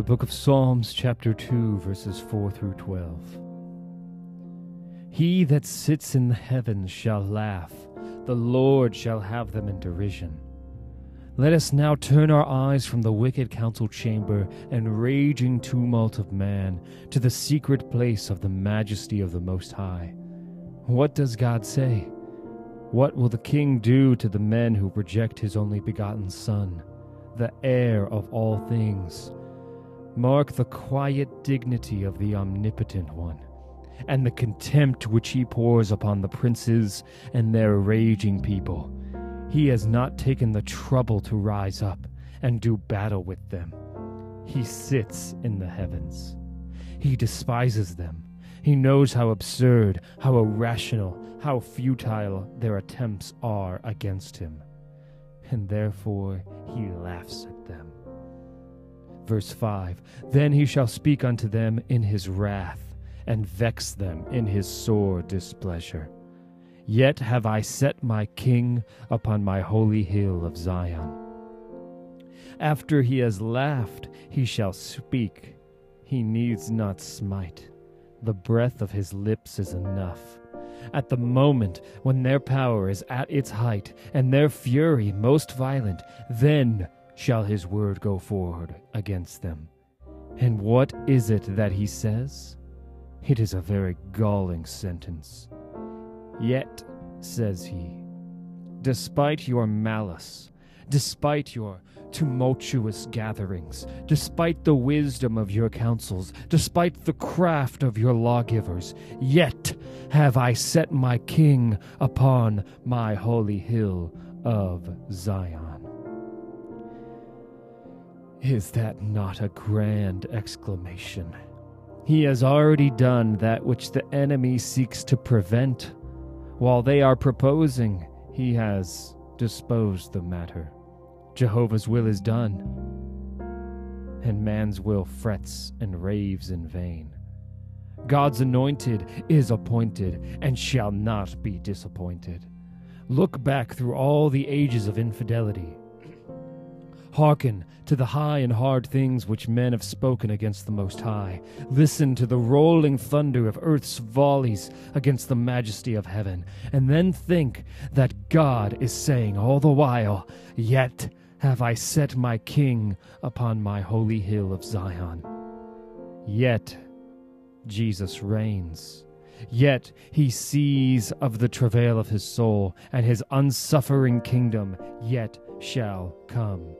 The book of Psalms, chapter 2, verses 4 through 12. He that sits in the heavens shall laugh, the Lord shall have them in derision. Let us now turn our eyes from the wicked council chamber and raging tumult of man to the secret place of the majesty of the Most High. What does God say? What will the king do to the men who reject his only begotten Son, the heir of all things? Mark the quiet dignity of the Omnipotent One, and the contempt which he pours upon the princes and their raging people. He has not taken the trouble to rise up and do battle with them. He sits in the heavens. He despises them. He knows how absurd, how irrational, how futile their attempts are against him. And therefore he laughs at them. Verse 5 Then he shall speak unto them in his wrath, and vex them in his sore displeasure. Yet have I set my king upon my holy hill of Zion. After he has laughed, he shall speak. He needs not smite. The breath of his lips is enough. At the moment when their power is at its height and their fury most violent, then shall his word go forward against them. And what is it that he says? It is a very galling sentence. Yet, says he, despite your malice, despite your tumultuous gatherings, despite the wisdom of your counsels, despite the craft of your lawgivers, yet have I set my king upon my holy hill of Zion. Is that not a grand exclamation? He has already done that which the enemy seeks to prevent. While they are proposing, he has disposed the matter. Jehovah's will is done, and man's will frets and raves in vain. God's anointed is appointed and shall not be disappointed. Look back through all the ages of infidelity Hearken to the high and hard things which men have spoken against the Most High. Listen to the rolling thunder of earth's volleys against the majesty of heaven. And then think that God is saying all the while, Yet have I set my king upon my holy hill of Zion. Yet Jesus reigns. Yet he sees of the travail of his soul, and his unsuffering kingdom yet shall come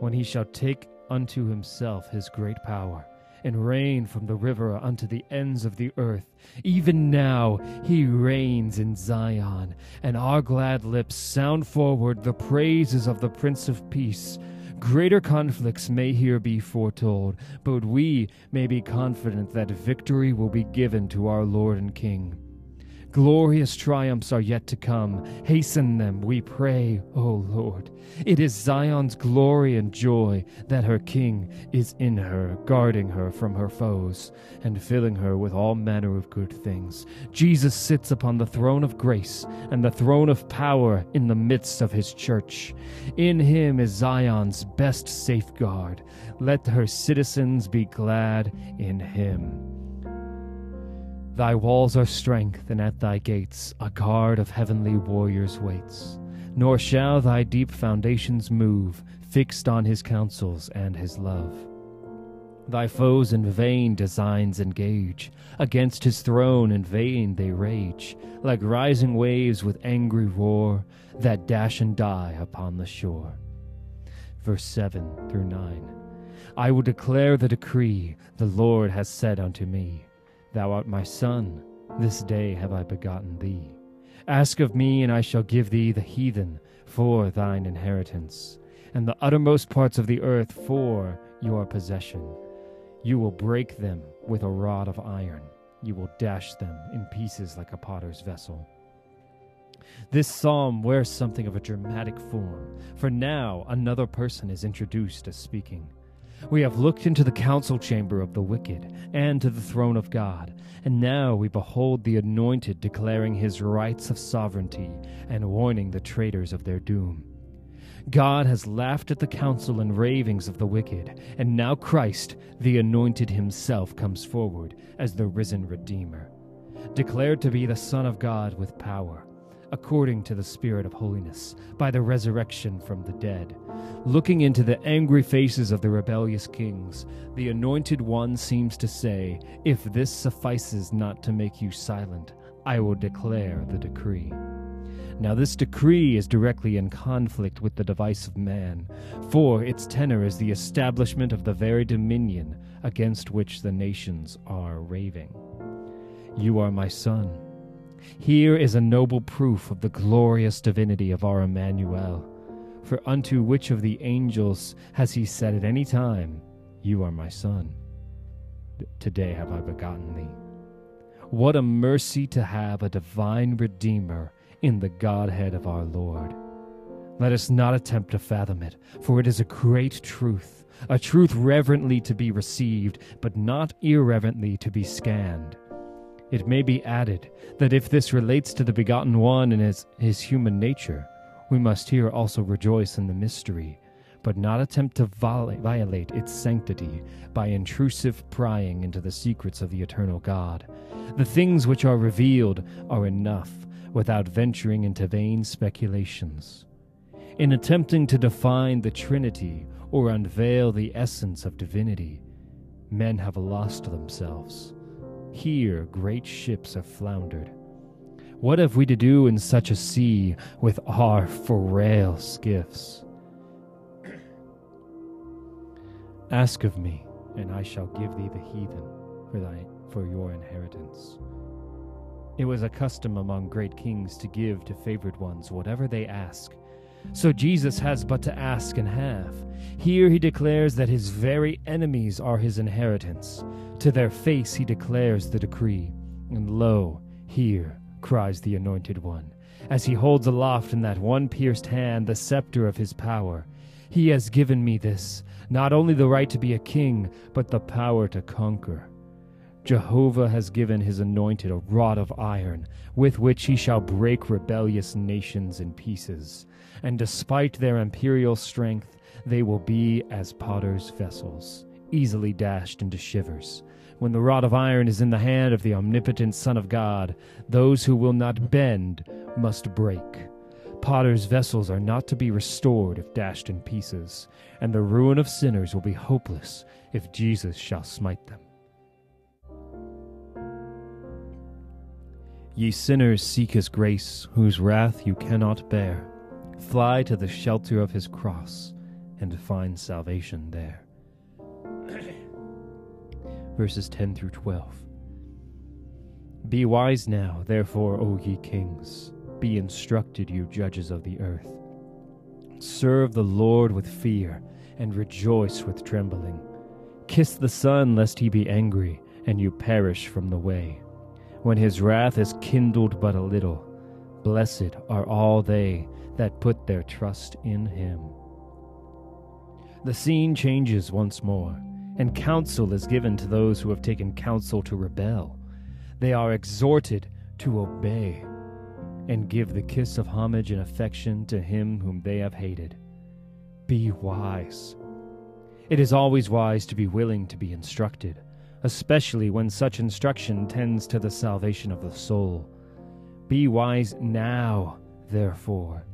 when he shall take unto himself his great power, and reign from the river unto the ends of the earth. Even now he reigns in Zion, and our glad lips sound forward the praises of the Prince of Peace. Greater conflicts may here be foretold, but we may be confident that victory will be given to our Lord and King. Glorious triumphs are yet to come. Hasten them, we pray, O Lord. It is Zion's glory and joy that her King is in her, guarding her from her foes, and filling her with all manner of good things. Jesus sits upon the throne of grace and the throne of power in the midst of his church. In him is Zion's best safeguard. Let her citizens be glad in him. Thy walls are strength, and at thy gates a guard of heavenly warriors waits. Nor shall thy deep foundations move, fixed on his counsels and his love. Thy foes in vain designs engage, against his throne in vain they rage, like rising waves with angry roar, that dash and die upon the shore. Verse 7 through 9 I will declare the decree the Lord has said unto me. Thou art my son, this day have I begotten thee. Ask of me, and I shall give thee the heathen for thine inheritance, and the uttermost parts of the earth for your possession. You will break them with a rod of iron, you will dash them in pieces like a potter's vessel. This psalm wears something of a dramatic form, for now another person is introduced as speaking. We have looked into the council chamber of the wicked and to the throne of God, and now we behold the anointed declaring his rights of sovereignty and warning the traitors of their doom. God has laughed at the counsel and ravings of the wicked, and now Christ, the anointed himself, comes forward as the risen Redeemer, declared to be the Son of God with power, according to the Spirit of holiness, by the resurrection from the dead. Looking into the angry faces of the rebellious kings, the Anointed One seems to say, If this suffices not to make you silent, I will declare the decree. Now, this decree is directly in conflict with the device of man, for its tenor is the establishment of the very dominion against which the nations are raving. You are my son. Here is a noble proof of the glorious divinity of our Emmanuel. For unto which of the angels has he said at any time, You are my son? Today have I begotten thee. What a mercy to have a divine Redeemer in the Godhead of our Lord. Let us not attempt to fathom it, for it is a great truth, a truth reverently to be received, but not irreverently to be scanned. It may be added that if this relates to the begotten one and his, his human nature, we must here also rejoice in the mystery, but not attempt to violate its sanctity by intrusive prying into the secrets of the eternal God. The things which are revealed are enough without venturing into vain speculations. In attempting to define the Trinity or unveil the essence of divinity, men have lost themselves. Here great ships have floundered. What have we to do in such a sea with our frail skiffs? Ask of me, and I shall give thee the heathen for thy for your inheritance. It was a custom among great kings to give to favored ones whatever they ask. So Jesus has but to ask and have. Here he declares that his very enemies are his inheritance. To their face he declares the decree. And lo, here cries the Anointed One, as he holds aloft in that one pierced hand the scepter of his power. He has given me this, not only the right to be a king, but the power to conquer. Jehovah has given his anointed a rod of iron, with which he shall break rebellious nations in pieces. And despite their imperial strength, they will be as potter's vessels, easily dashed into shivers. When the rod of iron is in the hand of the omnipotent Son of God, those who will not bend must break. Potter's vessels are not to be restored if dashed in pieces, and the ruin of sinners will be hopeless if Jesus shall smite them. Ye sinners, seek his grace, whose wrath you cannot bear. Fly to the shelter of his cross, and find salvation there. Verses 10 through 12. Be wise now, therefore, O ye kings. Be instructed, you judges of the earth. Serve the Lord with fear, and rejoice with trembling. Kiss the Son, lest he be angry, and you perish from the way when his wrath is kindled but a little. Blessed are all they that put their trust in him. The scene changes once more, and counsel is given to those who have taken counsel to rebel. They are exhorted to obey and give the kiss of homage and affection to him whom they have hated. Be wise. It is always wise to be willing to be instructed especially when such instruction tends to the salvation of the soul. Be wise now, therefore.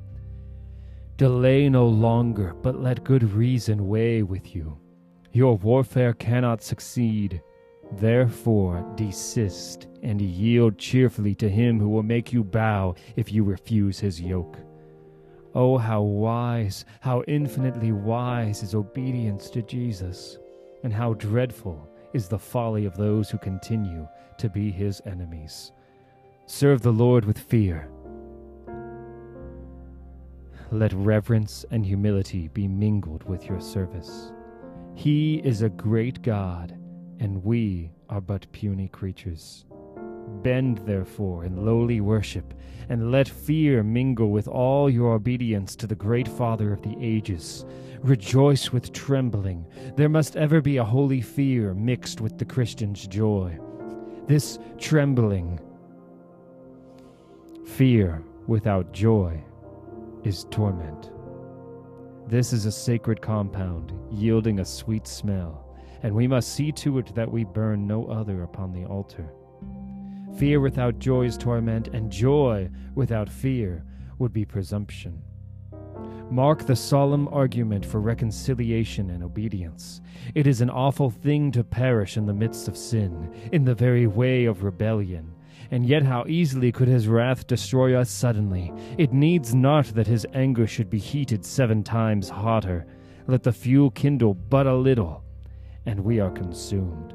Delay no longer, but let good reason weigh with you. Your warfare cannot succeed. Therefore, desist and yield cheerfully to him who will make you bow if you refuse his yoke. Oh, how wise, how infinitely wise is obedience to Jesus, and how dreadful is the folly of those who continue to be his enemies. Serve the Lord with fear. Let reverence and humility be mingled with your service. He is a great God, and we are but puny creatures. Bend, therefore, in lowly worship, and let fear mingle with all your obedience to the great Father of the ages Rejoice with trembling. There must ever be a holy fear mixed with the Christian's joy. This trembling, fear without joy, is torment. This is a sacred compound, yielding a sweet smell, and we must see to it that we burn no other upon the altar. Fear without joy is torment, and joy without fear would be presumption. Mark the solemn argument for reconciliation and obedience. It is an awful thing to perish in the midst of sin, in the very way of rebellion. And yet, how easily could his wrath destroy us suddenly? It needs not that his anger should be heated seven times hotter. Let the fuel kindle but a little, and we are consumed.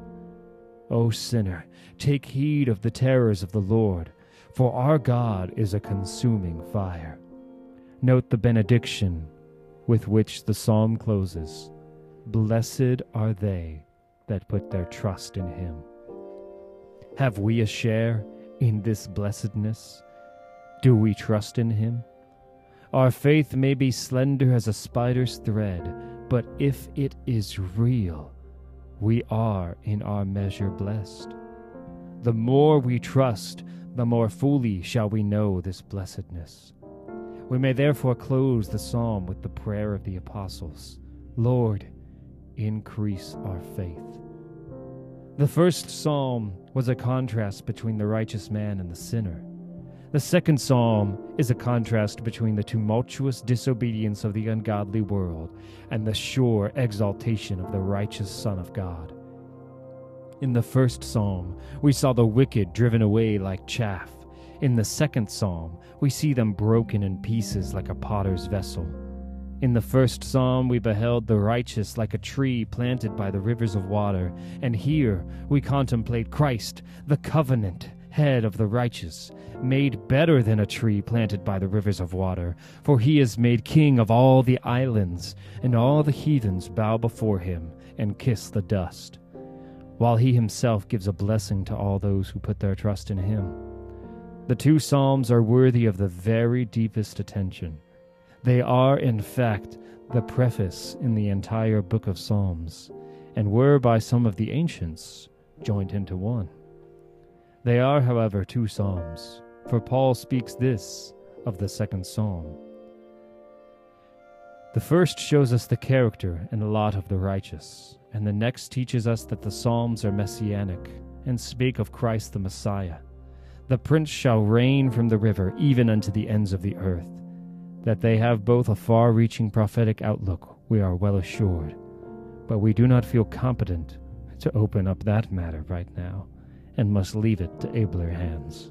O sinner, take heed of the terrors of the Lord, for our God is a consuming fire. Note the benediction with which the psalm closes Blessed are they that put their trust in him. Have we a share in this blessedness? Do we trust in him? Our faith may be slender as a spider's thread, but if it is real, we are in our measure blessed. The more we trust, the more fully shall we know this blessedness. We may therefore close the psalm with the prayer of the apostles Lord, increase our faith. The first psalm was a contrast between the righteous man and the sinner. The second psalm is a contrast between the tumultuous disobedience of the ungodly world and the sure exaltation of the righteous Son of God. In the first psalm, we saw the wicked driven away like chaff in the second psalm, we see them broken in pieces like a potter's vessel. In the first psalm, we beheld the righteous like a tree planted by the rivers of water, and here we contemplate Christ, the covenant head of the righteous, made better than a tree planted by the rivers of water, for he is made king of all the islands, and all the heathens bow before him and kiss the dust, while he himself gives a blessing to all those who put their trust in him. The two Psalms are worthy of the very deepest attention. They are, in fact, the preface in the entire book of Psalms, and were by some of the ancients joined into one. They are, however, two Psalms, for Paul speaks this of the second Psalm. The first shows us the character and lot of the righteous, and the next teaches us that the Psalms are messianic and speak of Christ the Messiah the prince shall reign from the river even unto the ends of the earth. That they have both a far reaching prophetic outlook, we are well assured, but we do not feel competent to open up that matter right now, and must leave it to abler hands.